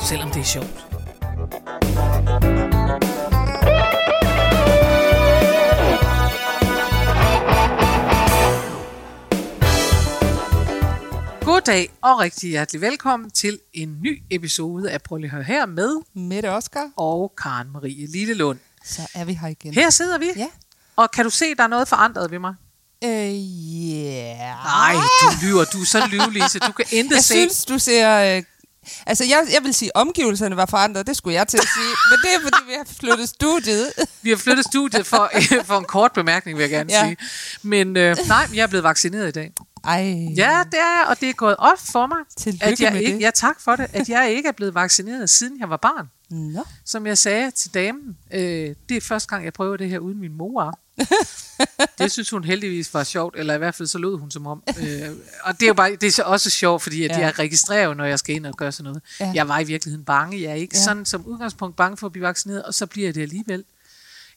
selvom det er sjovt. Goddag og rigtig hjertelig velkommen til en ny episode af Prøv lige at høre her med Mette Oscar. og Karen Marie Lillelund. Så er vi her igen. Her sidder vi. Ja. Og kan du se, der er noget forandret ved mig? Øh, yeah. Nej, du lyver. Du er så lyvelig, så du kan intet Jeg se. synes, du ser... Øh, altså, jeg, jeg vil sige, omgivelserne var forandret. Det skulle jeg til at sige. Men det er, fordi vi har flyttet studiet. Vi har flyttet studiet for, for en kort bemærkning, vil jeg gerne Ja. sige. Men øh, nej, jeg er blevet vaccineret i dag. Ej. Ja, det er jeg, og det er gået op for mig, Tillykke at jeg med ikke, det. ja, tak for det, at jeg ikke er blevet vaccineret, siden jeg var barn. Nå. Som jeg sagde til damen, øh, det er første gang, jeg prøver det her uden min mor. det synes hun heldigvis var sjovt, eller i hvert fald så lød hun som om. Øh, og det er jo bare, det er så også sjovt, fordi at Ja. jeg registrerer jo, når jeg skal ind og gøre sådan noget. Ja. Jeg var i virkeligheden bange. Jeg er ikke Ja. sådan som udgangspunkt bange for at blive vaccineret, og så bliver jeg det alligevel.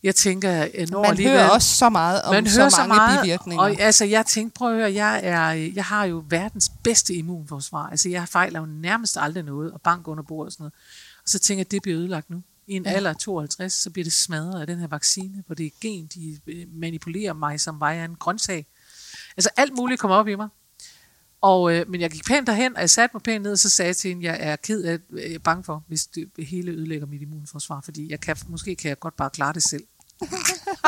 Jeg tænker, jeg når Man alligevel... hører også så meget om man så hører mange så meget, bivirkninger. Og altså, jeg tænkte, prøv at høre, jeg, er, jeg har jo verdens bedste immunforsvar. Altså, jeg fejler jo nærmest aldrig noget, og bank under bordet og sådan noget. Og så tænker jeg, at det bliver ødelagt nu. I en ja. alder af 52, så bliver det smadret af den her vaccine, hvor det er gen, de øh, manipulerer mig, som var jeg en grøntsag. Altså, alt muligt kommer op i mig. Og, øh, men jeg gik pænt derhen, og jeg satte mig pænt ned, og så sagde jeg til hende, jeg er ked af, jeg er bange for, hvis det hele ødelægger mit immunforsvar, fordi jeg kan, måske kan jeg godt bare klare det selv.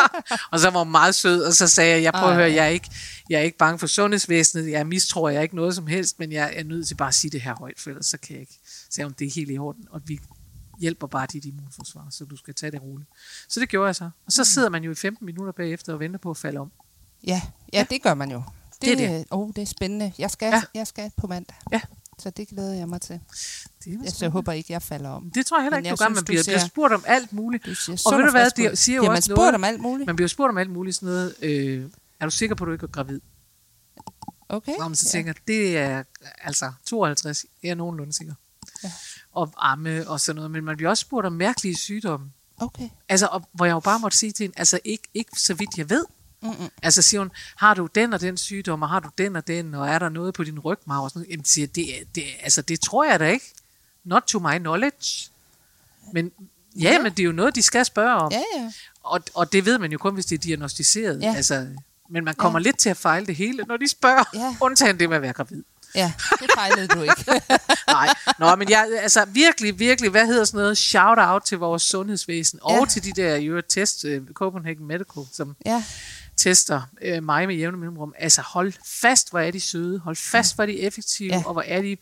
og så var hun meget sød, og så sagde jeg, jeg prøver at høre, jeg er, ikke, jeg er ikke bange for sundhedsvæsenet, jeg mistror jeg ikke noget som helst, men jeg er nødt til bare at sige det her højt, for ellers så kan jeg ikke. Så hun, det er helt i orden, og vi hjælper bare dit immunforsvar, så du skal tage det roligt. Så det gjorde jeg så. Og så sidder man jo i 15 minutter bagefter og venter på at falde om. Ja, ja, det gør man jo. Det er det. Oh, det er spændende. Jeg skal, Ja. ja. jeg skal på mandag. Ja. Så det glæder jeg mig til. Det, er Jeg, så jeg håber ikke, jeg falder om. det tror jeg heller ikke, jeg du gør. Man bliver, ser- bliver spurgt om alt muligt. Du siger Og ved du hvad, de siger jo man også spurgt noget- om alt muligt? Man bliver spurgt om alt muligt sådan noget. Øh, er du sikker på, at du ikke er gravid? Okay. Nå, men så tænker jeg, det er altså 52, jeg er nogenlunde sikker. Ja. Og amme og sådan noget. Men man bliver også spurgt om mærkelige sygdomme. Okay. Altså, og, hvor jeg jo bare måtte sige til hende, altså ikke, ikke så vidt jeg ved. Mm-mm. Altså siger hun, har du den og den sygdom, og har du den og den, og er der noget på din rygmarv? Og sådan noget. Jamen siger, det, det, altså, det tror jeg da ikke. Not to my knowledge. Men ja, Ja. men det er jo noget, de skal spørge om. Ja, ja. Og, og det ved man jo kun, hvis det er diagnostiseret. Ja. Altså, men man kommer Ja. lidt til at fejle det hele, når de spørger. Ja. Undtagen det med at være gravid. Ja, det fejlede du ikke. Nej, Nå, men jeg, altså virkelig, virkelig, hvad hedder sådan noget, shout out til vores sundhedsvæsen, og Ja. til de der Euro Test, uh, Copenhagen Medical, som ja, tester uh, mig med jævne mellemrum. Altså hold fast, hvor er de søde, hold fast, hvor er de effektive, Ja. og hvor er de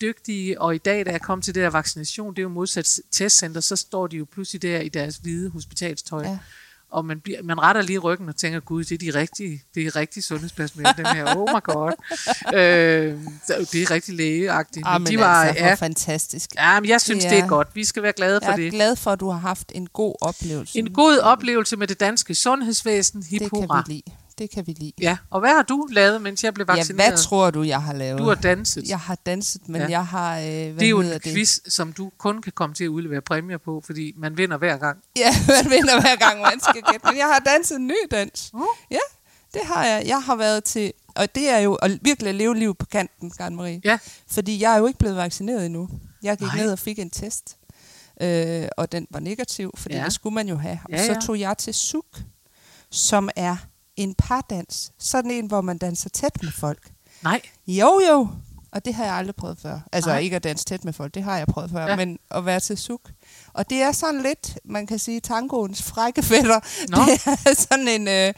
dygtige, og i dag, da jeg kom til det der vaccination, det er jo modsat testcenter, så står de jo pludselig der i deres hvide hospitalstøj. Ja. Og man, bliver, man retter lige ryggen og tænker, gud, det er de rigtige, det er rigtige sundhedspersonale, dem her. Oh my god. øh, det er rigtig lægeagtigt. ah, Men men de var, altså, ja, fantastisk. ja, men jeg synes, Det det er er- godt. Vi skal være glade for Jeg er det. glad for, at du har haft en god oplevelse. En god oplevelse med det danske sundhedsvæsen. Hip det kan vi lide. Det kan vi lide. Ja, og hvad har du lavet, mens jeg blev Ja, vaccineret? hvad tror du, jeg har lavet? du har danset. Jeg har danset, men Ja. ja. jeg har... Øh, hvad det er jo en quiz, som du kun kan komme til at udlevere præmier på, fordi man vinder hver gang. Ja, man vinder hver gang, man skal gætte. Men jeg har danset en ny dans. Uh. Ja, det har jeg. Jeg har været til... Og det er jo at virkelig leve liv på kanten, Karen Marie. Ja. Fordi jeg er jo ikke blevet vaccineret endnu. Jeg gik Nej. ned og fik en test, øh, og den var negativ, fordi Ja. ja. det skulle man jo have. Og Ja, så ja. tog jeg til SUK, som er en pardans. Sådan en, hvor man danser tæt med folk. Nej, Jo, jo. Og det har jeg aldrig prøvet før. Altså Nej. ikke at danse tæt med folk, det har jeg prøvet før, Ja. men at være til suk. Og det er sådan lidt, man kan sige, tangoens frække fætter. Nå. Det er sådan en øh,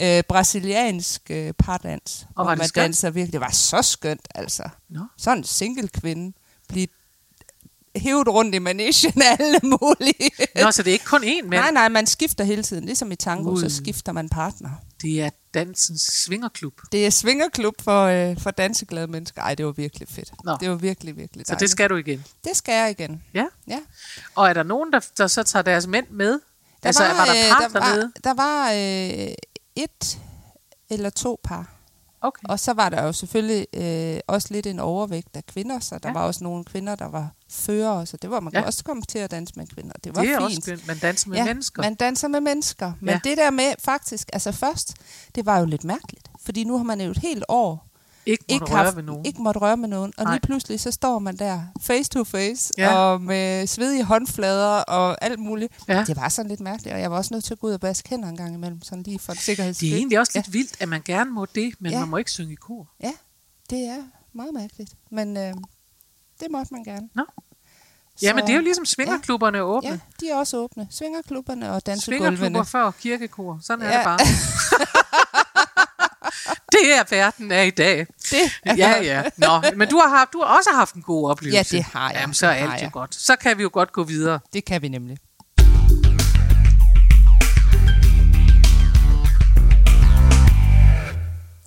øh, brasiliansk øh, pardans, var hvor det man skønt? danser virkelig. Det var så skønt, altså. Nå. Sådan en single kvinde blive hævet rundt i af alle mulige. Nå, så det er ikke kun én mand. Nej, nej, man skifter hele tiden. Ligesom i tango, Ud. så skifter man partner. Det er dansens svingerklub. Det er svingerklub for, øh, for danseglade mennesker. Ej, det var virkelig fedt. Nå. Det var virkelig, virkelig Så dejligt. det skal du igen. det skal jeg igen. Ja. Ja. Og er der nogen, der, der så tager deres mænd med? Der altså, var, var der øh, par der dernede? var, der var øh, et eller to par. Okay. Og så var der jo selvfølgelig øh, også lidt en overvægt af kvinder, så der Ja. var også nogle kvinder, der var førere, så det var man Ja. ja. også komme til at danse med kvinder. Det var det er fint. også skønt. Man danser med ja, mennesker. man danser med mennesker. Men ja. det der med faktisk, altså først, det var jo lidt mærkeligt. Fordi nu har man jo et helt år ikke må ikke, røre haft, ved nogen. ikke måtte røre med nogen. Og Nej. lige pludselig så står man der face to face, Ja. ja. og med svedige håndflader og alt muligt. Ja. Det var sådan lidt mærkeligt, og jeg var også nødt til at gå ud og baske hænder en gang imellem, sådan lige for en sikkerheds Det er egentlig også lidt vildt, at man gerne må det, men Ja. man må ikke synge i kor. Ja, det er meget mærkeligt. Men øh, det måtte man gerne. Nå. Ja, Så- men det er jo ligesom svingerklubberne er åbne. Ja, de er også åbne. Svingerklubberne og Svingerklubber dansegulvene. før kirkekor. Sådan er Ja. det bare. det er verden af i dag. Det Ja, ja. Nå, men du har, haft, du har også haft en god oplevelse. Ja, det har jeg. Jamen, så er alt jo godt. Så kan vi jo godt gå videre. Det kan vi nemlig.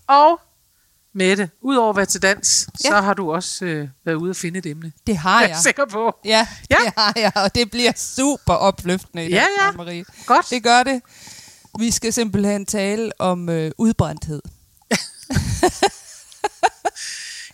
Og Mette, udover at være til dans, Ja. så har du også øh, været ude at finde et emne. Det har Jeg jeg. er sikker på. Ja, Ja. det har jeg, og det bliver super opløftende i Ja, dag, ja. Marie. Godt. Det gør det. Vi skal simpelthen tale om øh, udbrændthed.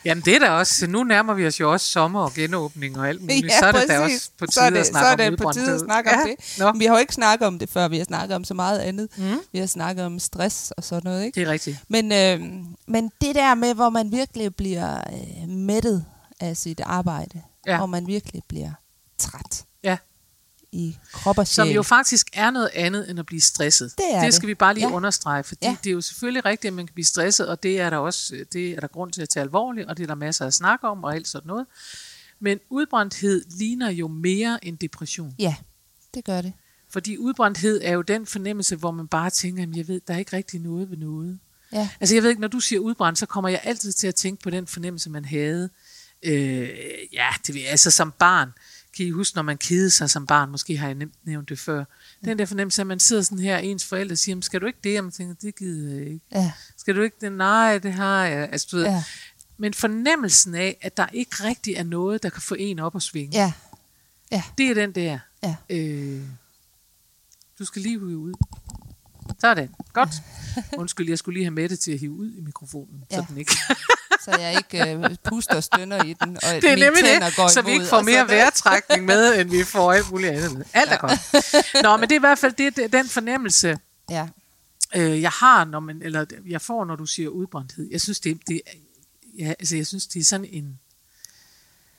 Jamen det er da også, nu nærmer vi os jo også sommer og genåbning og alt muligt. Ja, så er det da også på så er tide det, at så snakke er det om på tide at snakke ja. om det. Nå, Vi har jo ikke snakket om det før, vi har snakket om så meget andet. Mm. Vi har snakket om stress og sådan noget, ikke? det er rigtigt. Men, øh, men det der med, hvor man virkelig bliver øh, mættet af sit arbejde, ja. hvor man virkelig bliver træt Ja. I krop og sjæl. Som jo faktisk er noget andet end at blive stresset. Det er det det. skal vi bare lige Ja. understrege, fordi Ja. det er jo selvfølgelig rigtigt, at man kan blive stresset, og det er der også det er der grund til at tage alvorligt, og det er der masser at snakke om, og alt sådan noget. Men udbrændthed ligner jo mere end depression. Ja, det gør det. Fordi udbrændthed er jo den fornemmelse, hvor man bare tænker, at jeg ved, der er ikke rigtig noget ved noget. Ja. Altså jeg ved ikke, når du siger udbrændt, så kommer jeg altid til at tænke på den fornemmelse, man havde. Øh, ja, det ved altså som barn. Kan I huske, når man kedede sig som barn? Måske har jeg nemt nævnt det før. Den der fornemmelse, at man sidder sådan her, og ens forældre siger, "Men skal du ikke det? Og man tænker, det gider jeg ikke. Ja, Skal du ikke det? Nej, det har jeg. Altså, du ved, ja, Men fornemmelsen af, at der ikke rigtig er noget, der kan få en op og svinge. ja, Det er den der. ja. Øh, du skal lige hive ud. Sådan. Godt. Undskyld, jeg skulle lige have Mette til at hive ud i mikrofonen, ja. så Ja. den ikke Så jeg ikke øh, puster og stønner i den, og Det er nemlig det, går så vi imod, ikke får mere vejrtrækning med, end vi får alt muligt andet. Alt er godt. Nå, men det er i hvert fald det, det, den fornemmelse, Ja, øh, jeg har, når man, eller jeg får, når du siger udbrændthed. Jeg synes, det, det, ja, altså, jeg synes, det er sådan en,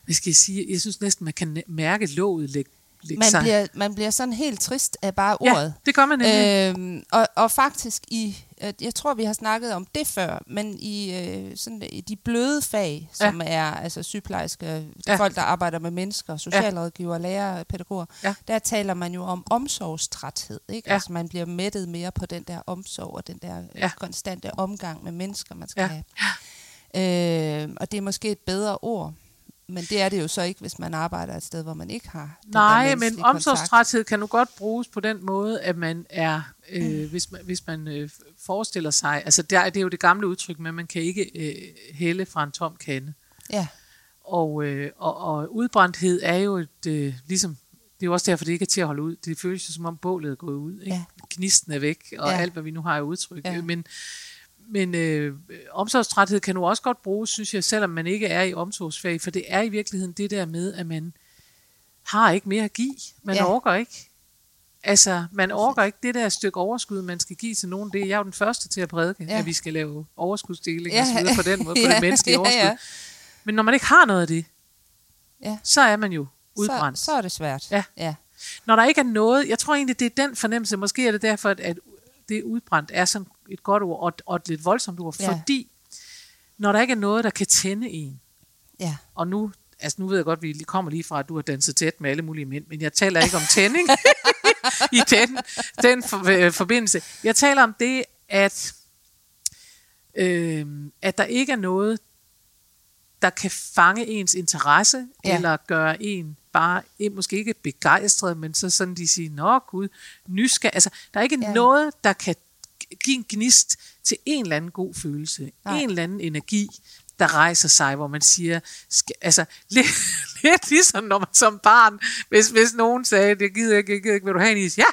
hvad skal jeg sige, jeg synes næsten, man kan mærke låget lægge, man sig. bliver, man bliver sådan helt trist af bare ja, ordet. det gør man nemlig. Øhm, og, og faktisk i, jeg tror vi har snakket om det før, men i, øh, sådan, i de bløde fag, som ja. er altså sygeplejersker, Ja. ja. folk der arbejder med mennesker, socialrådgiver, lærere, pædagoger, Ja. der taler man jo om omsorgstræthed. Ikke? Ja. Altså man bliver mættet mere på den der omsorg og den der Ja. ja. konstante omgang med mennesker, man skal Ja. ja. have. Øh, og det er måske et bedre ord, men det er det jo så ikke, hvis man arbejder et sted, hvor man ikke har den der Nej, men omsorgstræthed kan nu godt bruges på den måde, at man er, øh, Mm. hvis man, hvis man øh, forestiller sig, altså der, det er jo det gamle udtryk med, at man kan ikke øh, hælde fra en tom kande. Ja, Og, øh, og, og udbrændthed er jo et, øh, ligesom, det er jo også derfor, det ikke er til at holde ud. Det føles jo som om bålet er gået ud. Ikke? Ja. Gnisten er væk, og Ja. alt, hvad vi nu har i udtryk. Ja. Men, men øh, omsorgstræthed kan nu også godt bruges, synes jeg, selvom man ikke er i omsorgsfag, for det er i virkeligheden det der med, at man har ikke mere at give. Man ja. Ja. orker ikke. Altså, man orker ikke det der stykke overskud, man skal give til nogen. Det er jeg jo den første til at prædike, ja. Ja. at vi skal lave overskudsdeling Ja. og så videre på den måde, på Ja, det menneskelige ja, overskud. ja. Men når man ikke har noget af det, Ja. så er man jo udbrændt. Så, så er det svært. Ja. ja. Når der ikke er noget, jeg tror egentlig, det er den fornemmelse, måske er det derfor, at, at det udbrændt er sådan et godt ord, og, og et lidt voldsomt ord, Ja. fordi når der ikke er noget, der kan tænde en, ja. og nu, altså nu ved jeg godt, vi kommer lige fra, at du har danset tæt med alle mulige mænd, men jeg taler ikke om tænding i den, den for, øh, forbindelse. Jeg taler om det, at, øh, at der ikke er noget, der kan fange ens interesse, ja. Eller gøre en bare, måske ikke begejstret, men så sådan de siger, nå gud, nysgerrig. Altså, der er ikke. Ja. noget, der kan give en gnist til en eller anden god følelse, Nej. en eller anden energi, der rejser sig, hvor man siger, skal, altså lidt, lidt ligesom når man som barn, hvis, hvis nogen sagde, det gider ikke, jeg gider ikke, vil du have en is? Ja,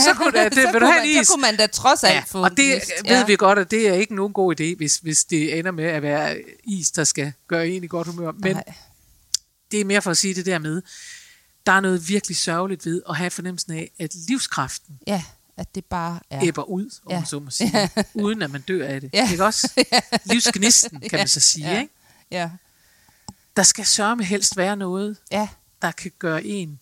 så kunne, da, det, så vil du kunne man, is? Så kunne man da trods alt Ja, få og det gnist. ved vi godt, at det er ikke nogen god idé, hvis, hvis det ender med at være is, der skal gøre en i godt humør. Men Nej. det er mere for at sige det der med, der er noget virkelig sørgeligt ved at have fornemmelsen af, at livskraften Ja, at det bare er... ja. æbber ud, om Ja. man så må sige, uden at man dør af det. Ja. Ikke også? Livsgnisten, kan man så sige. Ja. Ikke? Ja, Der skal sørme helst være noget, ja, der kan gøre en,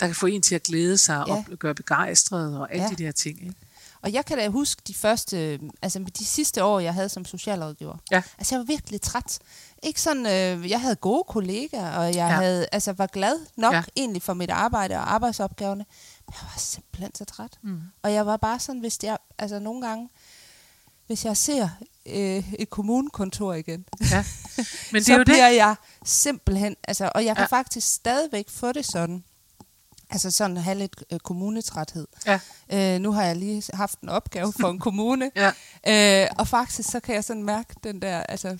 der kan få en til at glæde sig Ja. og gøre begejstret og alle Ja. de der ting. Ikke? og jeg kan da huske de første, altså de sidste år, jeg havde som socialrådgiver. Ja. Altså jeg var virkelig træt. Ikke sådan, øh, jeg havde gode kollegaer, og jeg Ja. ja. havde, altså var glad nok Ja. ja. egentlig for mit arbejde og arbejdsopgaverne. Jeg var simpelthen så træt. Mm. Og jeg var bare sådan, hvis jeg, altså nogle gange, hvis jeg ser øh, et kommunekontor igen, Ja. Men det så er jo bliver det. jeg simpelthen, altså, og jeg kan ja. faktisk stadigvæk få det sådan, altså sådan at have lidt øh, kommunetræthed. Ja. Øh, nu har jeg lige haft en opgave for en kommune, Ja. øh, og faktisk så kan jeg sådan mærke den der, altså,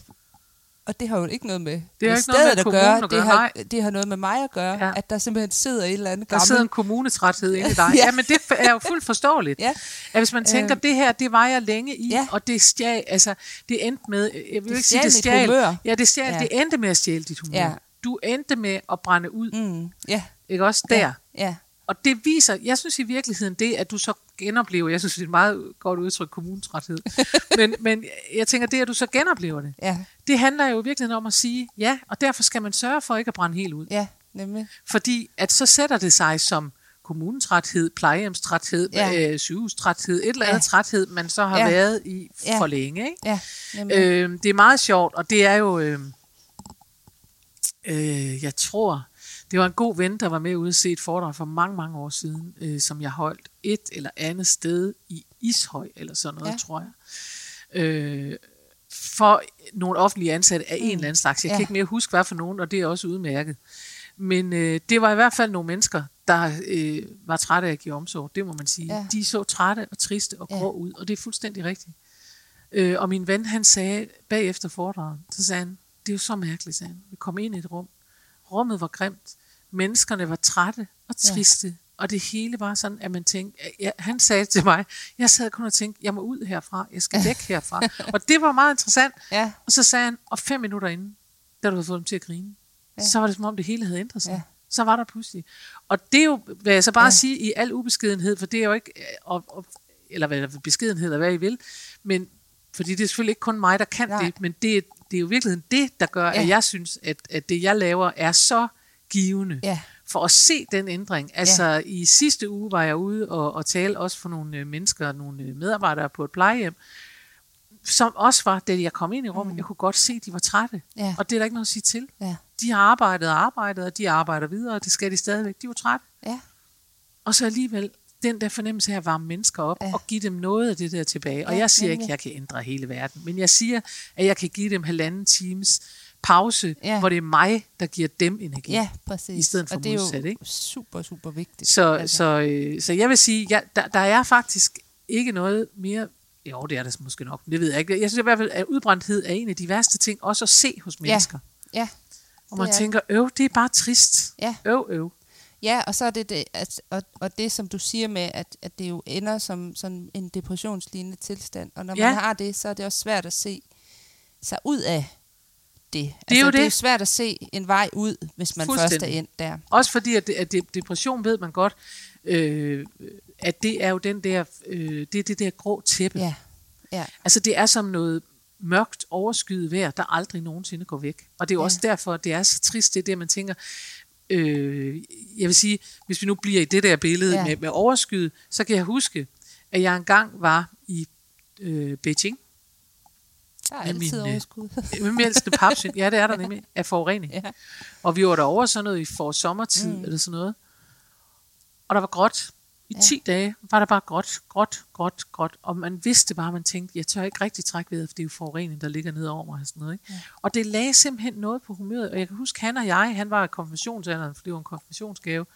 og det har jo ikke noget med, Det med ikke noget med stedet kommunen at det, gøre, har, nej. det har noget med mig at gøre, Ja. at der simpelthen sidder et eller andet Der sidder en gammelt. kommunetræthed inde i dig. Ja. Ja, men det er jo fuldt forståeligt. Ja. At hvis man tænker, Øh. det her, det var jeg længe i, Ja. og det stjal, altså, det endte med, jeg vil Det ikke sige, det stjal. humør. Ja, det stjal, Ja. det endte med at stjæle dit humør. Ja. Du endte med at brænde ud, Mm, ja, ikke også der? ja, ja, Og det viser, jeg synes i virkeligheden det, at du så genoplever, jeg synes det er et meget godt udtryk, kommunetræthed, men, men jeg tænker, det at du så genoplever det, ja, det handler jo i virkeligheden om at sige, ja, og derfor skal man sørge for ikke at brænde helt ud. ja, nemlig. Fordi at så sætter det sig som kommunetræthed, plejehjemstræthed, Ja. ja. øh, sygehustræthed, et eller andet Ja. ja. træthed, man så har Ja. ja. været i Ja. for længe. Ikke? Ja, nemlig. Øh, det er meget sjovt, og det er jo, øh, øh, jeg tror, det var en god ven, der var med ude se et foredrag for mange, mange år siden, øh, som jeg holdt et eller andet sted i Ishøj, eller sådan noget, Ja. ja. tror jeg. Øh, for nogle offentlige ansatte af en eller anden slags. Jeg Ja. kan ikke mere huske, hvad for nogen, og det er også udmærket. Men øh, det var i hvert fald nogle mennesker, der øh, var trætte af at give omsorg, det må man sige. Ja. Ja. De så trætte og triste og Ja. grå ud, og det er fuldstændig rigtigt. Øh, og min ven, han sagde bagefter foredraget, så sagde han, det er jo så mærkeligt, sagde han. Vi kom ind i et rum. Rummet var grimt. Menneskerne var trætte og triste. Ja. Og det hele var sådan, at man tænkte, ja, han sagde til mig, jeg sad kun og tænkte, jeg må ud herfra, jeg skal væk herfra. og det var meget interessant. Ja, Og så sagde han, og fem minutter inden, da du havde fået dem til at grine, Ja. så var det som om det hele havde ændret sig. Ja. Så var der pludselig. Og det er jo, vil jeg så bare Ja. sige, i al ubeskedenhed, for det er jo ikke, øh, og, og, eller hvad beskedenhed, eller hvad I vil, men fordi det er selvfølgelig ikke kun mig, der kan Nej. det, men det, er- det er jo i virkeligheden det, der gør, ja. at jeg synes, at, at det, jeg laver, er så givende ja, for at se den ændring. Altså ja. i sidste uge var jeg ude og, og tale også for nogle øh, mennesker, nogle øh, medarbejdere på et plejehjem, som også var, da jeg kom ind i rummet, mm. jeg kunne godt se, at de var trætte. ja, Og det er der ikke noget at sige til. ja, De har arbejdet og arbejdet, og de arbejder videre, og det skal de stadigvæk. De var trætte. ja, Og så alligevel den der fornemmelse af at varme mennesker op Ja. og give dem noget af det der tilbage. Og Ja, jeg siger ikke, nemlig. at jeg kan ændre hele verden, men jeg siger, at jeg kan give dem halvanden times pause, Ja. ja. hvor det er mig, der giver dem energi. ja, præcis. I stedet for og det er modsat, jo ikke? super, super vigtigt. Så, altså. så, øh, så jeg vil sige, ja, der, der er faktisk ikke noget mere... Jo, det er der måske nok, det ved jeg ikke. Jeg synes i hvert fald, at udbrændthed er en af de værste ting også at se hos mennesker. Ja, Og man det er tænker, øv, det er bare trist. Ja. Øv, øv. Ja, og så er det det, at, og, og det som du siger med, at, at det jo ender som sådan en depressionslignende tilstand. Og når Ja. man har det, så er det også svært at se sig ud af det. Altså, Det er jo det er det. jo svært at se en vej ud, hvis man først er endt der. Også fordi, at, at depression ved man godt, øh, at det er jo den der, øh, det er det der grå tæppe. Ja, ja, Altså det er som noget mørkt overskyet vejr, der aldrig nogensinde går væk. Og det er jo Ja. også derfor, det er så trist, det er det, man tænker, øh, jeg vil sige, hvis vi nu bliver i det der billede ja. med, med overskyet, så kan jeg huske, at jeg engang var i øh, Beijing, der er Med altid min, øh, overskud. med min ældste papsyn. Ja, det er der nemlig, af forurening. ja. Og vi var derovre sådan noget i for sommertid, Mm. eller sådan noget. Og der var gråt. I Ja. ja. 10 dage var der bare gråt, gråt, gråt, gråt. Og man vidste bare, man tænkte, jeg tør ikke rigtig trække vejret, for det er jo forurening, der ligger nede over mig. Og, sådan noget, ikke? Ja. Og det lagde simpelthen noget på humøret. Og jeg kan huske, han og jeg, han var i konfirmationsalderen, for det var en konfirmationsgave.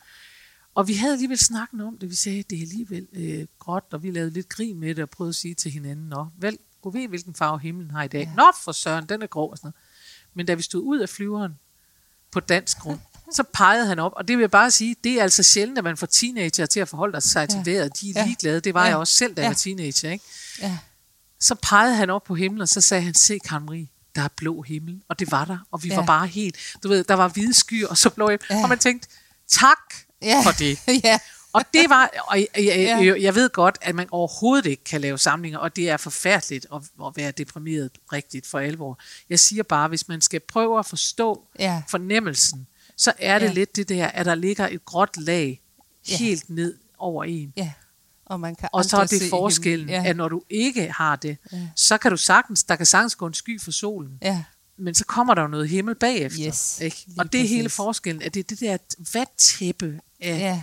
Og vi havde alligevel snakket om det. Vi sagde, at det er alligevel øh, gråt, og vi lavede lidt grin med det, og prøvede at sige til hinanden, Nå, vel, gå ved, hvilken farve himlen har i dag. Ja. Nå, for søren, den er grå og sådan noget. Men da vi stod ud af flyveren på dansk grund, så pegede han op, og det vil jeg bare sige, det er altså sjældent, at man får teenager til at forholde sig til Ja. vejret. De er ligeglade. Det var Ja. jeg også selv, da jeg Ja. var teenager. Ikke? Ja. Så pegede han op på himlen, og så sagde han, se Marie, der er blå himmel. Og det var der, og vi Ja. var bare helt, du ved, der var hvide skyer, og så blå himmel. Ja. Og man tænkte, tak Ja. for det. ja. Og det var, og jeg, jeg, jeg, jeg ved godt, at man overhovedet ikke kan lave samlinger, og det er forfærdeligt at, at være deprimeret rigtigt for alvor. Jeg siger bare, hvis man skal prøve at forstå Ja. fornemmelsen, så er det Ja. lidt det der, at der ligger et gråt lag Ja. helt ned over en. ja. Og, man kan Og så er det forskellen, himlen. ja. at når du ikke har det, Ja. så kan du sagtens, der kan sagtens gå en sky for solen, Ja. men så kommer der jo noget himmel bagefter. Yes, ikke? Og det er hele præcis. forskellen, at det er det der vandtæppe af, Ja.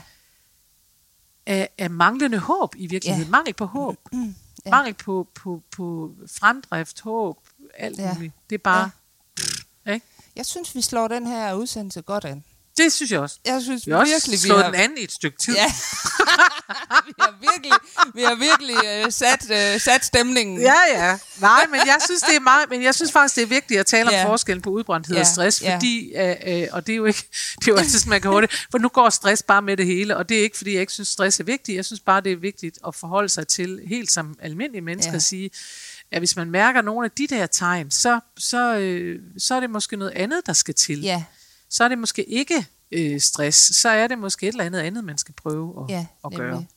Af, af manglende håb i virkeligheden. Ja. Mangel på håb. Ja. Mangel på, på, på fremdrift, håb, alt Ja. muligt. Det er bare... Ja. Ikke? Jeg synes, vi slår den her udsendelse godt an. Det synes jeg også. Jeg synes Vi har også virkelig, vi slået har... den anden i et stykke tid. Ja. vi har virkelig, vi har virkelig uh, sat, uh, sat stemningen. Ja, ja. Nej, men jeg synes, det er meget, men jeg synes faktisk, det er vigtigt at tale om Ja. forskellen på udbrændthed Ja, og stress, ja. fordi, øh, øh, og det er jo ikke, det er jo altid man kan hurtigt, for nu går stress bare med det hele, og det er ikke, fordi jeg ikke synes, stress er vigtigt. Jeg synes bare, det er vigtigt at forholde sig til, helt som almindelige mennesker, Ja. at sige, at hvis man mærker nogle af de der tegn, så, så, øh, så er det måske noget andet, der skal til. Ja, Så er det måske ikke øh, stress, så er det måske et eller andet andet, man skal prøve at, ja at gøre. nemlig.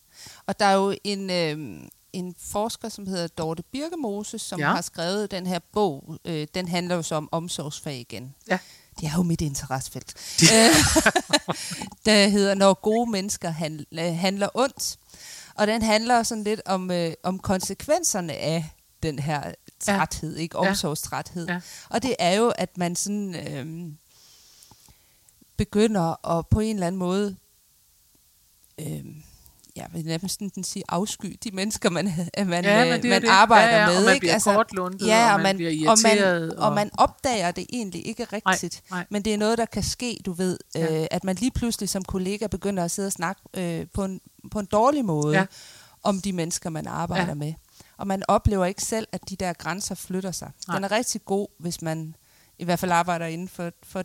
Og der er jo en, øh, en forsker, som hedder Dorte Birkemose, som Ja. har skrevet den her bog. Øh, den handler jo så om omsorgsfag igen. Ja. Det er jo mit interessefelt. Øh, der hedder Når gode mennesker handler, handler ondt. Og den handler sådan lidt om, øh, om konsekvenserne af den her træthed, ikke? Ja. Omsorgstræthed. Ja. Og det er jo, at man sådan øh, begynder at på en eller anden måde øh, jeg vil næsten sige afsky de mennesker, man, man, Ja, ja, det er man det. arbejder Ja, ja, med. og man ikke? bliver kortluntet, ja, og og man man, bliver og, man, og- og man opdager det egentlig ikke rigtigt. nej. Men det er noget, der kan ske, du ved. Ja. Øh, at man lige pludselig som kollega begynder at sidde og snakke øh, på, en, på en dårlig måde Ja. ja. om de mennesker, man arbejder Ja. ja. med. Og man oplever ikke selv, at de der grænser flytter sig. Nej. Den er rigtig god, hvis man i hvert fald arbejder inden for, for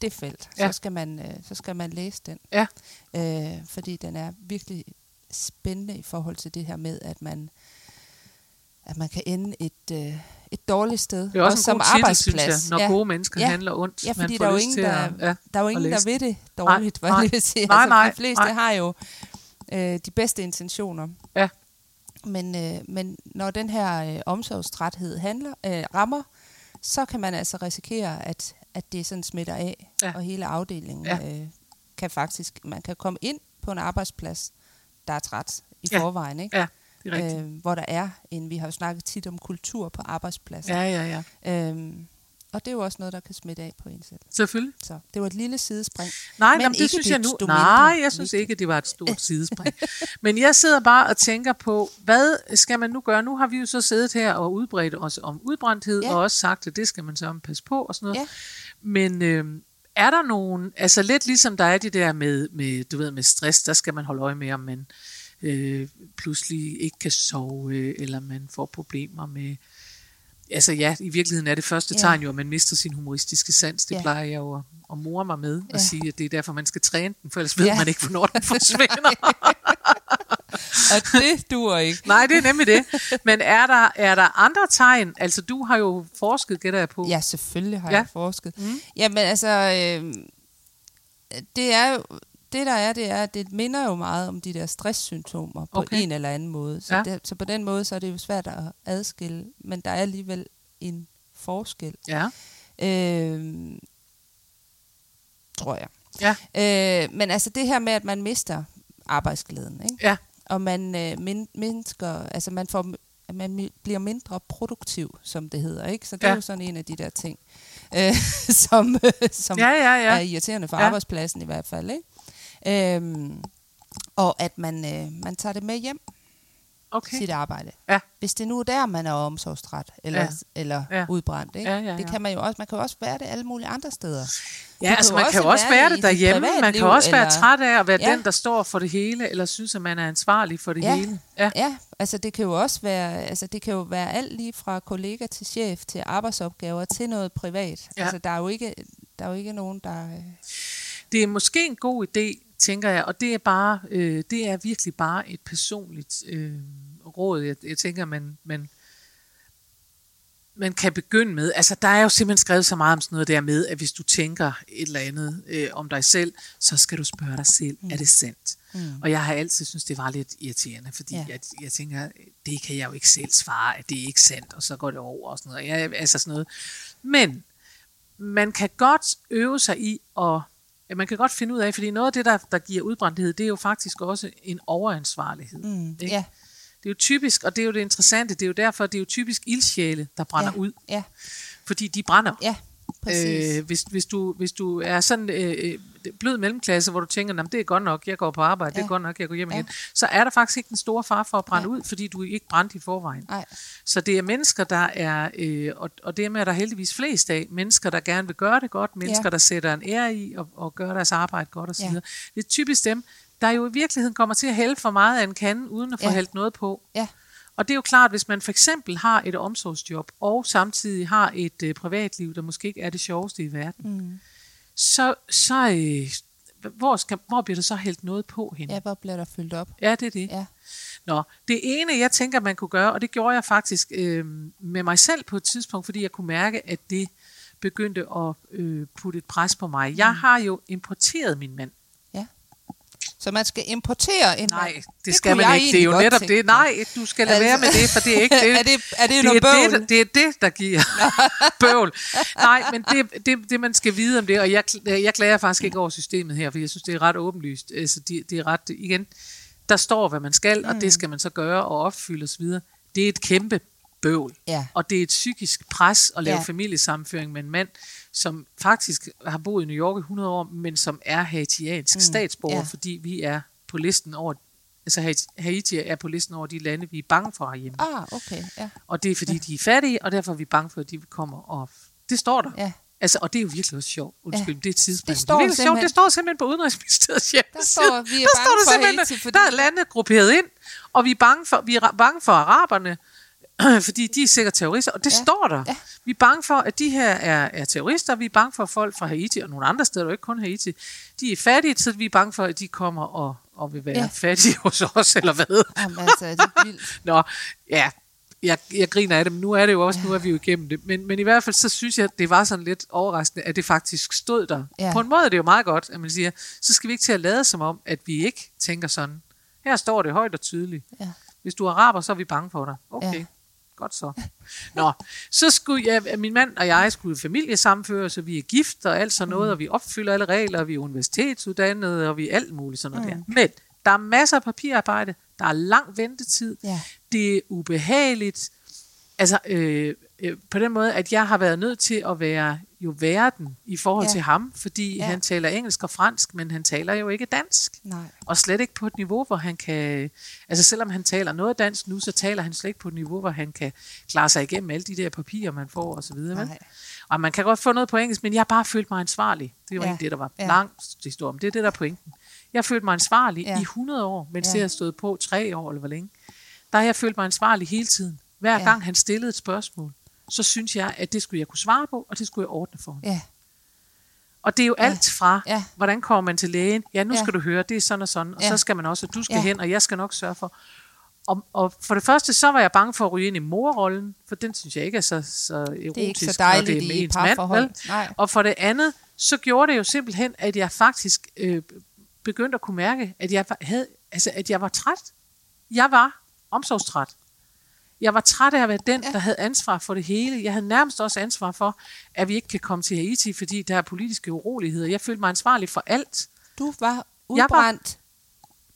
det felt. Ja. Så, skal man, øh, så skal man læse den. Ja. Øh, fordi den er virkelig spændende i forhold til det her med, at man, at man kan ende et, øh, et dårligt sted. Det er også, en som god titel, synes arbejdsplads. jeg, når ja. gode mennesker Ja. handler ondt. Ja, fordi Man der er jo ingen, til der, at- ja, der er jo ingen, der ved det dårligt, hvad nej. jeg vil sige. Nej, altså, nej, de fleste nej. har jo øh, de bedste intentioner. Ja. Men, øh, men når den her øh, omsorgstræthed handler, øh, rammer, så kan man altså risikere, at, at det sådan smitter af, Ja. og hele afdelingen Ja. øh, kan faktisk, man kan komme ind på en arbejdsplads, der er træt i Ja. forvejen, ikke? Ja, det er rigtigt. Øh, hvor der er en, vi har jo snakket tit om kultur på arbejdspladser. Ja, ja, ja. Øhm, og det er jo også noget, der kan smitte af på en selv. Selvfølgelig. Så det var et lille sidespring. Nej, Men jamen, det synes jeg nu. Nej, jeg synes ikke, det var et stort sidespring. Men jeg sidder bare og tænker på, hvad skal man nu gøre? Nu har vi jo så siddet her og udbredt os om udbrændthed, Ja. og også sagt, at det skal man så passe på og sådan noget. Ja. Men øh, er der nogen, altså lidt ligesom der er det der med, med, du ved, med stress, der skal man holde øje med, om man øh, pludselig ikke kan sove, eller man får problemer med... Altså ja, i virkeligheden er det første Ja. tegn jo, at man mister sin humoristiske sans. Det Ja. plejer jeg jo at, at more mig med, og Ja. sige, at det er derfor, man skal træne den, for ellers ved Ja. man ikke, hvornår den forsvinder. Og det duer ikke. Nej, det er nemlig det. Men er der, er der andre tegn? Altså, du har jo forsket, gætter jeg på. Ja, selvfølgelig har ja. jeg forsket. Mm. Jamen altså, øh, det er jo, det der er, det er, at det minder jo meget om de der stresssymptomer på Okay. en eller anden måde. Så, Ja. det, så på den måde, så er det jo svært at adskille, men der er alligevel en forskel, Ja. øh, tror jeg. Ja. Øh, men altså det her med, at man mister arbejdsglæden, ikke? Ja. og man øh, min, mindsker, altså man får at man bliver mindre produktiv, som det hedder, ikke? Så det Ja. er jo sådan en af de der ting, øh, som, øh, som Ja, ja, er ja. irriterende for ja. arbejdspladsen i hvert fald, ikke? Øhm, og at man, øh, man tager det med hjem. Okay. sit arbejde. Ja. Hvis det nu er der, man er omsorgstræt eller, Ja. eller Ja. udbrændt. Ikke? Ja, ja, Det ja. kan man jo også. Man kan jo også være det alle mulige andre steder. Ja, altså man kan jo også være det det derhjemme. Man kan også være eller- træt af at være Ja. den, der står for det hele, eller synes, at man er ansvarlig for det Ja. hele. Ja. Ja, altså det kan jo også være, altså det kan jo være alt lige fra kollega til chef til arbejdsopgaver til noget privat. Ja. Altså der er jo ikke, der er jo ikke nogen, der... øh, Det er måske en god idé, tænker jeg, og det er bare, øh, det er virkelig bare et personligt øh, råd, jeg, jeg tænker, man, man, man kan begynde med. Altså, der er jo simpelthen skrevet så meget om sådan noget der med, at hvis du tænker et eller andet øh, om dig selv, så skal du spørge dig selv, mm. er det sandt? Mm. Og jeg har altid synes det var lidt irriterende, fordi Ja. jeg, jeg tænker, det kan jeg jo ikke selv svare, at det er ikke sandt, og så går det over og sådan noget. Jeg, altså sådan noget. Men man kan godt øve sig i at ja, man kan godt finde ud af, fordi noget af det, der, der giver udbrændthed, det er jo faktisk også en overansvarlighed. Mm, ikke? ja, Det er jo typisk, og det er jo det interessante, det er jo derfor, det er jo typisk ildsjæle, der brænder ja, ud, Ja, fordi de brænder. ja, præcis. Øh, hvis, hvis, du, hvis du er sådan øh, øh, blød mellemklasse, hvor du tænker, "Nå, men det er godt nok, jeg går på arbejde, ja. det er godt nok, jeg går hjem Ja. igen, så er der faktisk ikke en stor far for at brænde Nej. ud, fordi du ikke brændt i forvejen. Nej, Så det er mennesker, der er, øh, og, og det er der er heldigvis flest af, mennesker, der gerne vil gøre det godt, mennesker, Ja. der sætter en ære i og, og gør deres arbejde godt osv. Ja. Det er typisk dem, der jo i virkeligheden kommer til at hælde for meget af en kande, uden at få ja. hældt noget på. ja, Og det er jo klart, hvis man for eksempel har et omsorgsjob, og samtidig har et øh, privatliv, der måske ikke er det sjoveste i verden, mm. så, så øh, hvor, skal, hvor bliver der så hældt noget på hende? ja, hvor bliver der fyldt op? ja det er det. Ja, Nå, det ene, jeg tænker, man kunne gøre, og det gjorde jeg faktisk øh, med mig selv på et tidspunkt, fordi jeg kunne mærke, at det begyndte at øh, putte et pres på mig. Jeg har jo importeret min mand. Så man skal importere en Nej, mand. det skal man ikke. Det er jo netop det. Nej, du skal lade være Altså, med det, for det er ikke det. er det, er det, det, noget er bøvl? det, det er det, der giver bøvl. Nej, men det, det, det, man skal vide om det, og jeg, jeg klager faktisk ikke over systemet her, for jeg synes, det er ret åbenlyst. Altså, det, det er ret, igen, der står, hvad man skal, og det skal man så gøre og opfylde osv. Det er et kæmpe bøvl. Ja. Og det er et psykisk pres at lave ja. familiesammenføring med en mand, som faktisk har boet i New York i 100 år, men som er haitiansk mm. statsborger, Ja. ja. fordi vi er på listen over, altså Haiti- er på listen over de lande, vi er bange for herhjemme. Ah, okay, ja. Og det er fordi, de er fattige, og derfor er vi bange for, at de kommer og... Det står der. ja. Altså, og det er jo virkelig også sjovt. Undskyld, Ja. det er tidsspring. Det står er virkelig sjovt. Det står simpelthen på Udenrigsministeriets hjemmeside. står, vi er der bange står der for simpelthen, Haiti, fordi- Der er landet grupperet ind, og vi er bange for, vi er bange for araberne, fordi de er sikkert terrorister, og det Ja. står der. Ja. Vi er bange for, at de her er, er terrorister, vi er bange for folk fra Haiti, og nogle andre steder, det er jo ikke kun Haiti. De er fattige, så vi er bange for, at de kommer og, og vil være Ja. fattige hos os, eller hvad? Jamen, altså, det er vildt. Nå, ja, jeg, jeg griner af det, men nu er det jo også, ja. nu er vi jo igennem det. Men, men i hvert fald, så synes jeg, det var sådan lidt overraskende, at det faktisk stod der. Ja. På en måde er det jo meget godt, at man siger, så skal vi ikke til at lade som om, at vi ikke tænker sådan. Her står det højt og tydeligt. Ja. Hvis du er araber, så er vi bange for dig. Okay, Ja. Godt så. Nå, så skulle jeg, min mand og jeg skulle familiesamføre, så vi er gift og alt sådan noget, mm. og vi opfylder alle regler, og vi er universitetsuddannede, og vi er alt muligt sådan noget Mm. der. Men der er masser af papirarbejde, der er lang ventetid, Ja. det er ubehageligt. Altså, øh, øh, på den måde, at jeg har været nødt til at være jo verden i forhold Ja. til ham, fordi Ja. han taler engelsk og fransk, men han taler jo ikke dansk. Nej. Og slet ikke på et niveau, hvor han kan... Altså selvom han taler noget dansk nu, så taler han slet ikke på et niveau, hvor han kan klare sig igennem alle de der papirer, man får og så videre. vel? Nej. Og man kan godt få noget på engelsk, men jeg har bare følt mig ansvarlig. Det var Ja. ikke det, der var Ja. langt historie, men det er det, der er pointen. Jeg har følt mig ansvarlig Ja. i 100 år, mens Ja. ja. det har stået på tre år, eller hvor længe. Der har jeg følt mig ansvarlig hele tiden. Hver Ja. gang han stillede et spørgsmål, så synes jeg, at det skulle jeg kunne svare på, og det skulle jeg ordne for ham. Ja. Og det er jo Ja. alt fra, Ja. hvordan kommer man til lægen? Ja, nu Ja. skal du høre, det er sådan og sådan. Og Ja. så skal man også, og du skal Ja. hen, og jeg skal nok sørge for. Og, og for det første, så var jeg bange for at ryge ind i morrollen, for den synes jeg ikke er så, så erotisk, Det er ikke så når dejligt det er med i ens mand. parforhold. Vel? Nej. Og for det andet, så gjorde det jo simpelthen, at jeg faktisk øh, begyndte at kunne mærke, at jeg, havde, altså, at jeg var træt. Jeg var omsorgstræt. Jeg var træt af at være den, der havde ansvar for det hele. Jeg havde nærmest også ansvar for, at vi ikke kan komme til Haiti, fordi der er politiske uroligheder. Jeg følte mig ansvarlig for alt. Du var udbrændt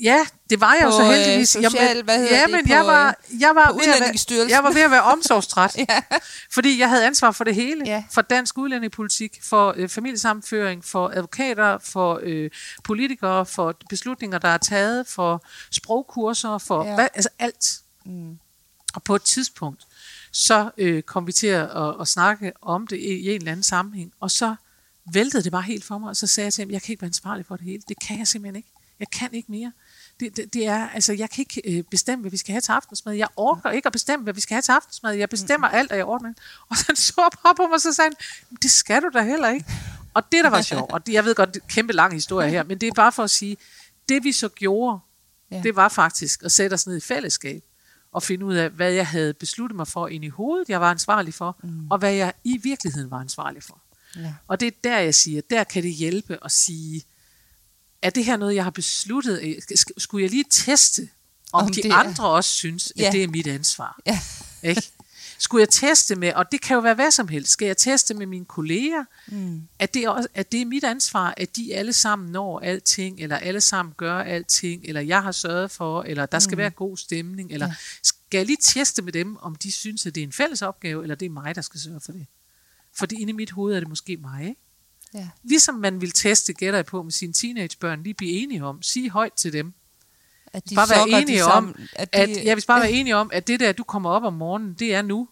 Ja, det var jeg jo På, så øh, heldigvis. social- hvad hedder ja, det, på, jeg var, øh, jeg var på ved at være, jeg var ved at være omsorgstræt. ja. Fordi jeg havde ansvar for det hele. Ja. For dansk udlændingepolitik, for øh, familiesammenføring, for advokater, for øh, politikere, for beslutninger, der er taget, for sprogkurser, for ja. hvad, altså alt. Mm. Og på et tidspunkt, så øh, kom vi til at, at, at snakke om det i, i en eller anden sammenhæng, og så væltede det bare helt for mig, og så sagde jeg til ham, jeg kan ikke være ansvarlig for det hele. Det kan jeg simpelthen ikke. Jeg kan ikke mere. Det, det, det er, altså, jeg kan ikke øh, bestemme, hvad vi skal have til aftensmad. Jeg orker ikke at bestemme, hvad vi skal have til aftensmad. Jeg bestemmer alt, og jeg ordner det. Og så han så bare på mig, og så sagde han, det skal du da heller ikke. Og det, der var sjovt, og det, jeg ved godt, det er en kæmpe lang historie her, men det er bare for at sige, det vi så gjorde, ja. det var faktisk at sætte os ned i fællesskab og finde ud af, hvad jeg havde besluttet mig for ind i hovedet, jeg var ansvarlig for, mm. og hvad jeg i virkeligheden var ansvarlig for. Ja. Og det er der, jeg siger, der kan det hjælpe at sige, er det her noget, jeg har besluttet? Øh, sk- Skulle jeg lige teste, om, Om de det er- andre også synes, at Ja. det er mit ansvar? Ja. Ikke? Skulle jeg teste med, og det kan jo være hvad som helst, skal jeg teste med mine kolleger, Mm. at det, også, at det er mit ansvar, at de alle sammen når alting, eller alle sammen gør alting, eller jeg har sørget for, eller der skal mm. være god stemning, eller Ja. skal jeg lige teste med dem, om de synes, at det er en fælles opgave, eller det er mig, der skal sørge for det. Fordi inde i mit hoved er det måske mig, ikke? Ja. Ligesom man vil teste, gætter jeg på, med sine teenagebørn, lige blive enige om, sige højt til dem, At de bare være sokker de enige om, sammen, at, de, at jeg vil bare være enige om, at det der, du kommer op om morgenen, det er nu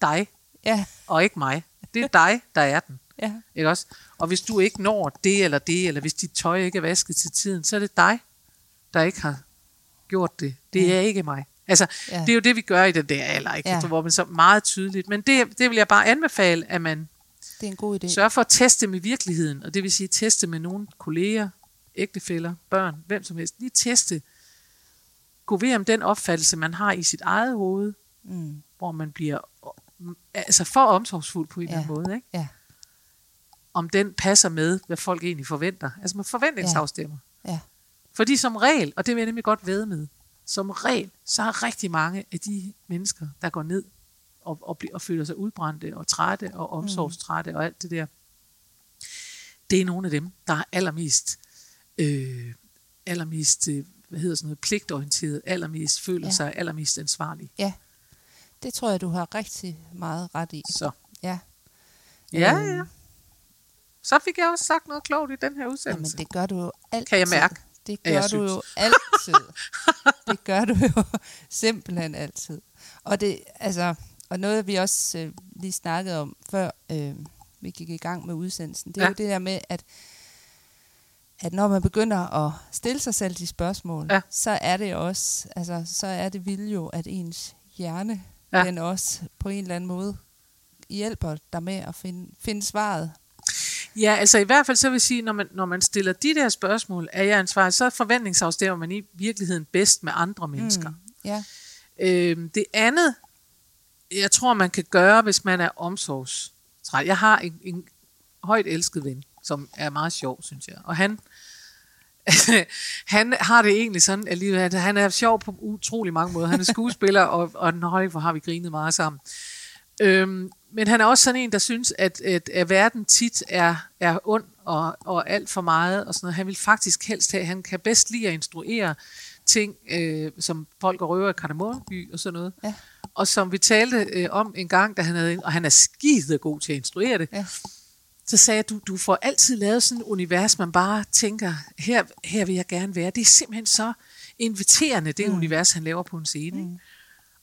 dig, Ja, og ikke mig. Det er dig, der er den. ja, Ikke også? Og hvis du ikke når det eller det, eller hvis dit tøj ikke er vasket til tiden, så er det dig, der ikke har gjort det. Det Ja. er ikke mig. Altså, Ja. ja. det er jo det, vi gør i den der alder, ikke? Ja. Ja. hvor man så meget tydeligt. Men det, det vil jeg bare anbefale, at man det er en god idé. sørger for at teste med virkeligheden, og det vil sige teste med nogle kolleger, ægtefæller, børn, hvem som helst. Lige teste. Gå ved om den opfattelse, man har i sit eget hoved, Mm. hvor man bliver altså for omsorgsfuld på en eller Ja. anden måde, ikke? Ja, om den passer med, hvad folk egentlig forventer. Altså man forventningsafstemmer. ja, Fordi som regel, og det vil jeg nemlig godt ved med, som regel, så er rigtig mange af de mennesker, der går ned og, og, bliver, og føler sig udbrændte og trætte og omsorgstrætte og alt det der, det er nogle af dem, der er allermest, øh, allermest øh, hvad hedder sådan noget, pligtorienteret, allermest føler Ja. sig allermest ansvarlige. ja. Det tror jeg, du har rigtig meget ret i. Så Ja. ja, Øhm, ja. Så fik jeg også sagt noget klogt i den her Jamen, udsendelse. det gør du jo altid. Kan jeg mærke, Det gør du synes. jo altid. det gør du jo simpelthen altid. Og det, altså, og noget vi også øh, lige snakkede om før øh, vi gik i gang med udsendelsen, det er Ja. jo det der med, at at når man begynder at stille sig selv de spørgsmål, Ja. så er det også, altså, så er det vildt jo, at ens hjerne, ja. Den også på en eller anden måde hjælper dig med at finde, finde svaret. Ja, altså i hvert fald så vil jeg sige, når man, når man stiller de der spørgsmål, er jeg ansvarlig, så forventningsafstemmer man i virkeligheden bedst med andre mennesker. Mm. Ja, Øhm, det andet, jeg tror, man kan gøre, hvis man er omsorgstræt. Jeg har en, en højt elsket ven, som er meget sjov, synes jeg. Og han, han har det egentlig sådan alligevel, at han er sjov på utrolig mange måder. Han er skuespiller, og, og nøj, hvor har vi grinet meget sammen. Øhm, men han er også sådan en, der synes, at, at, at verden tit er, er ond og, og alt for meget. Og sådan noget. Han vil faktisk helst have, han kan bedst lide at instruere ting, øh, som folk og røver i Kardemommeby og sådan noget. Ja. Og som vi talte øh, om en gang, da han havde, og han er skide god til at instruere det, ja, så sagde jeg, du, du får altid lavet sådan et univers, man bare tænker, her, her vil jeg gerne være. Det er simpelthen så inviterende, det mm. univers, han laver på en scene. Mm.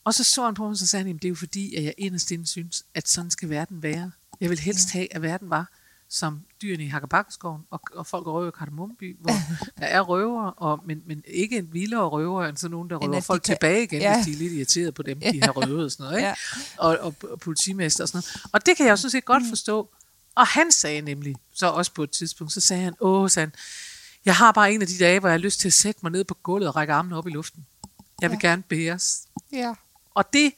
Og så så han på mig, og så sagde han, "Jamen, det er jo fordi, at jeg inderst inde synes, at sådan skal verden være. Jeg vil helst have, at verden var som dyrene i Hakkebakkeskoven og, og folk røver i Kardemommeby, hvor der er røver, og, men, men ikke en vildere røver, end sådan nogen, der røver folk kan- tilbage igen, Ja. hvis de er lidt irriteret på dem, de har røvet og sådan noget. Ikke? Ja. Og, og, og politimester og sådan noget. Og det kan jeg jo sådan set godt forstå. Og han sagde nemlig, så også på et tidspunkt, så sagde han, åh, sagde jeg har bare en af de dage, hvor jeg har lyst til at sætte mig ned på gulvet og række armene op i luften. Jeg vil Ja. gerne bæres. ja, Og det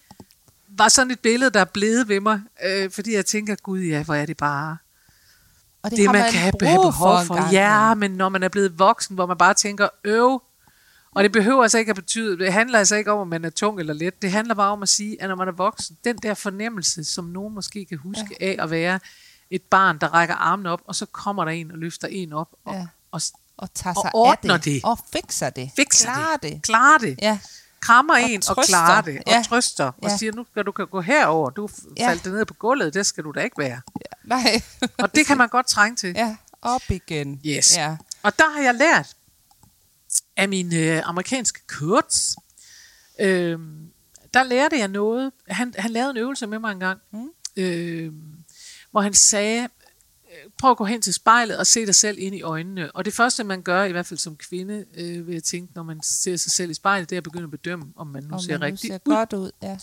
var sådan et billede, der er blevet ved mig, øh, fordi jeg tænker, gud ja, hvor er det bare og det, det, man, man kan have behov en for. gang Ja, men når man er blevet voksen, hvor man bare tænker, øv, og det behøver altså ikke at betyde, det handler altså ikke om, om man er tung eller let. Det handler bare om at sige, at når man er voksen, den der fornemmelse, som nogen måske kan huske ja. af at være et barn, der rækker armene op, og så kommer der en og løfter en op og, Ja. ja. og og tager Og sig ordner af det, det. og fikser det, fikser klarer det. det. Klarer det. Ja, Krammer Og en og trøster. klarer det. Og Ja. trøster. Og Ja. siger, nu skal du kan gå herover. Du Ja. faldt ned på gulvet. Det skal du da ikke være. nej. Og det kan man godt trænge til. ja, op igen. Yes. Ja. Og der har jeg lært af min øh, amerikanske coach, Øhm, der lærte jeg noget. Han, han lavede en øvelse med mig en gang, Mm. øhm, hvor han sagde, øh, prøv at gå hen til spejlet og se dig selv ind i øjnene. Og det første, man gør, i hvert fald som kvinde, øh, vil jeg tænke, når man ser sig selv i spejlet, det er at begynde at bedømme, om man nu Om ser man nu rigtig ser ud. godt ud. Ja.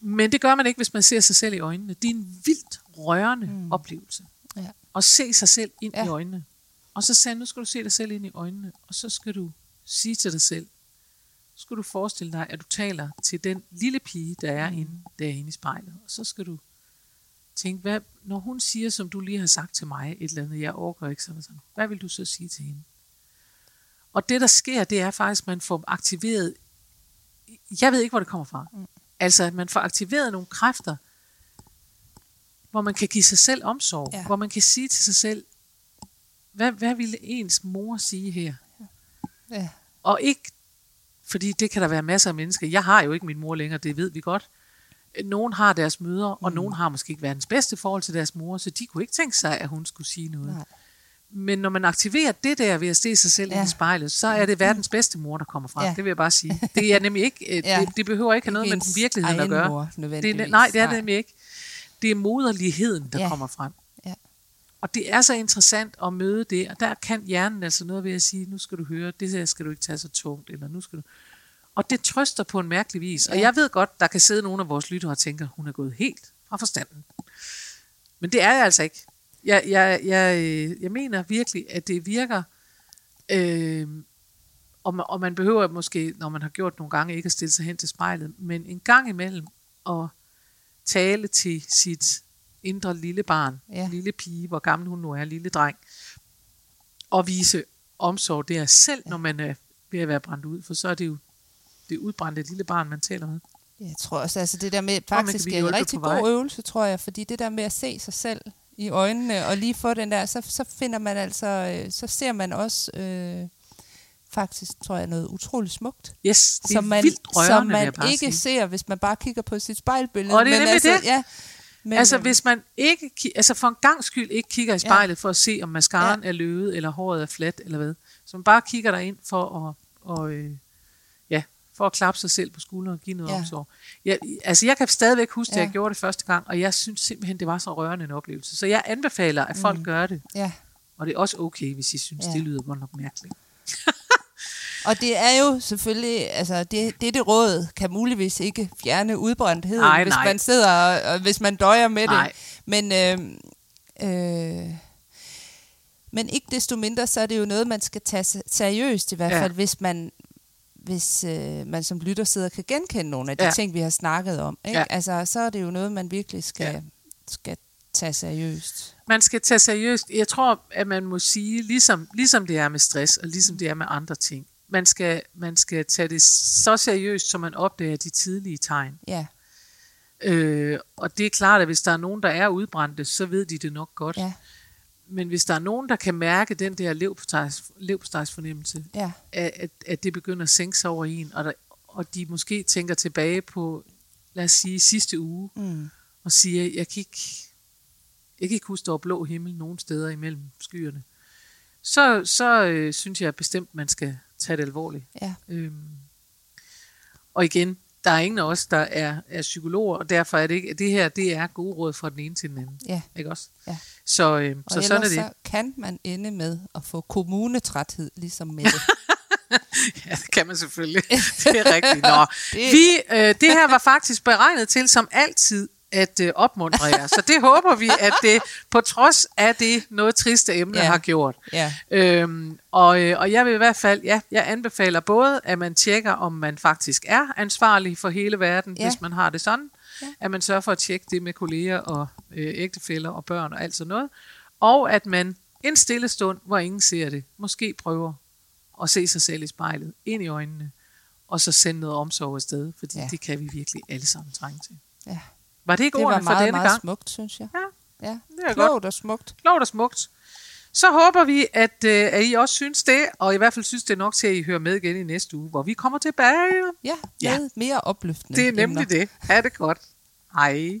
Men det gør man ikke, hvis man ser sig selv i øjnene. Det er en vildt rørende mm. oplevelse. Ja. At se sig selv ind ja. I øjnene. Og så sagde nu skal du se dig selv ind i øjnene, og så skal du sige til dig selv, så skal du forestille dig, at du taler til den lille pige, der er inde, derinde i spejlet. Og så skal du tænke, hvad, når hun siger, som du lige har sagt til mig, et eller andet, jeg overgår ikke sådan og sådan, hvad vil du så sige til hende? Og det, der sker, det er faktisk, at man får aktiveret, jeg ved ikke, hvor det kommer fra, mm. altså at man får aktiveret nogle kræfter, hvor man kan give sig selv omsorg, ja. Hvor man kan sige til sig selv, hvad, hvad ville ens mor sige her? Ja. Og ikke, fordi det kan der være masser af mennesker. Jeg har jo ikke min mor længere, det ved vi godt. Nogen har deres mødre, og mm. nogen har måske ikke verdens bedste forhold til deres mor, så de kunne ikke tænke sig, at hun skulle sige noget. Nej. Men når man aktiverer det der ved at se sig selv ja. I spejlet, så er det verdens bedste mor, der kommer frem. Ja. Det vil jeg bare sige. Det er nemlig ikke, øh, Ja. det, det behøver ikke have noget med den virkeligheden at gøre. Mor, Det er, nej, det er det nemlig ikke. Det er moderligheden, der. Ja. kommer frem. Ja. Og det er så interessant at møde det, og der kan hjernen altså noget ved at sige, nu skal du høre, det her skal du ikke tage så tungt, eller nu skal du... Og det trøster på en mærkelig vis. Og Ja. jeg ved godt, der kan sidde nogle af vores lyttere og tænker, hun er gået helt fra forstanden. Men det er jeg altså ikke. Jeg, jeg, jeg, øh, jeg mener virkelig, at det virker, øh, og, man, og man behøver måske, når man har gjort nogle gange, ikke at stille sig hen til spejlet, men en gang imellem at tale til sit indre lille barn, Ja. lille pige, hvor gammel hun nu er, lille dreng, og vise omsorg der, selv når man er ved at være brændt ud, for så er det jo det udbrændte lille barn, man taler med. Jeg tror også, altså det der med, faktisk er en rigtig god øvelse, tror jeg, fordi det der med at se sig selv i øjnene, og lige få den der, så, så finder man altså, øh, så ser man også øh, faktisk, tror jeg, noget utroligt smukt. Yes, det er som man, vildt rørende, som man ikke sige. ser, hvis man bare kigger på sit spejlbillede. Og det er men nemlig altså, det. Ja, men, altså, øhm, hvis man ikke, altså for en gang skyld ikke kigger i spejlet for at se, om mascaraen ja. er løvet, eller håret er fladt, eller hvad. Så man bare kigger derind for at, og, øh, ja, for at klappe sig selv på skulderen og give noget ja. Omsorg. Jeg, altså, jeg kan stadigvæk huske, at Ja. jeg gjorde det første gang, og jeg synes simpelthen, det var så rørende en oplevelse. Så jeg anbefaler, at folk mm. gør det. Ja. Og det er også okay, hvis I synes, ja. Det lyder godt nok mærkeligt. Og det er jo selvfølgelig, altså det, det, det råd kan muligvis ikke fjerne udbrændtheden, Nej, hvis nej. man sidder og, og hvis man døjer med Nej. det. Men, øh, øh, men ikke desto mindre, så er det jo noget, man skal tage se- seriøst, i hvert Ja. fald, hvis man hvis øh, man som lytter sidder og kan genkende nogle af de Ja. ting, vi har snakket om. Ikke? Ja. Altså, så er det jo noget, man virkelig skal, Ja. skal tage seriøst. Man skal tage seriøst. Jeg tror, at man må sige, ligesom, ligesom det er med stress, og ligesom det er med andre ting, man skal, man skal tage det så seriøst, så man opdager de tidlige tegn. Ja, Øh, og det er klart, at hvis der er nogen, der er udbrændte, så ved de det nok godt. ja, Men hvis der er nogen, der kan mærke den der levpostejs- levpostejsfornemmelse, ja, at, at, at det begynder at sænke sig over en, og, der, og de måske tænker tilbage på, lad os sige, sidste uge, mm, og siger, jeg kan ikke, jeg kan ikke huske, der var blå himmel nogen steder imellem skyerne, så, så øh, synes jeg bestemt, man skal tage det alvorligt. ja, Øhm, og igen, der er ingen af os, der er, er psykologer, og derfor er det ikke, det her, det er gode råd fra den ene til den anden. ja. Ikke også? Ja. Så, øh, Og så sådan er det. så kan man ende med at få kommunetræthed, ligesom med det. Ja, det kan man selvfølgelig. Det er rigtigt. Nå. Det- Vi, øh, det her var faktisk beregnet til, som altid, at øh, opmuntre jer. Så det håber vi, at det på trods af det noget triste emne Ja. har gjort. ja, Øhm, og, øh, og jeg vil i hvert fald, ja, jeg anbefaler både, at man tjekker, om man faktisk er ansvarlig for hele verden, Ja. hvis man har det sådan. Ja. At man sørger for at tjekke det med kolleger og øh, ægtefæller og børn og alt sådan noget. Og at man en stille stund, hvor ingen ser det, måske prøver at se sig selv i spejlet, ind i øjnene, og så sende noget omsorg afsted, fordi ja. Det kan vi virkelig alle sammen trænge til. ja. Var det ikke Det ordene for denne meget gang? smukt, synes jeg. Ja, Ja, det er klogt og smukt. klogt og smukt. Så håber vi, at, øh, at I også synes det, og i hvert fald synes det nok til, at I hører med igen i næste uge, hvor vi kommer tilbage. Ja, Ja. med mere opløftende Det er nemlig emner. det. Ha' det godt. Hej.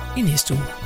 i næste uge.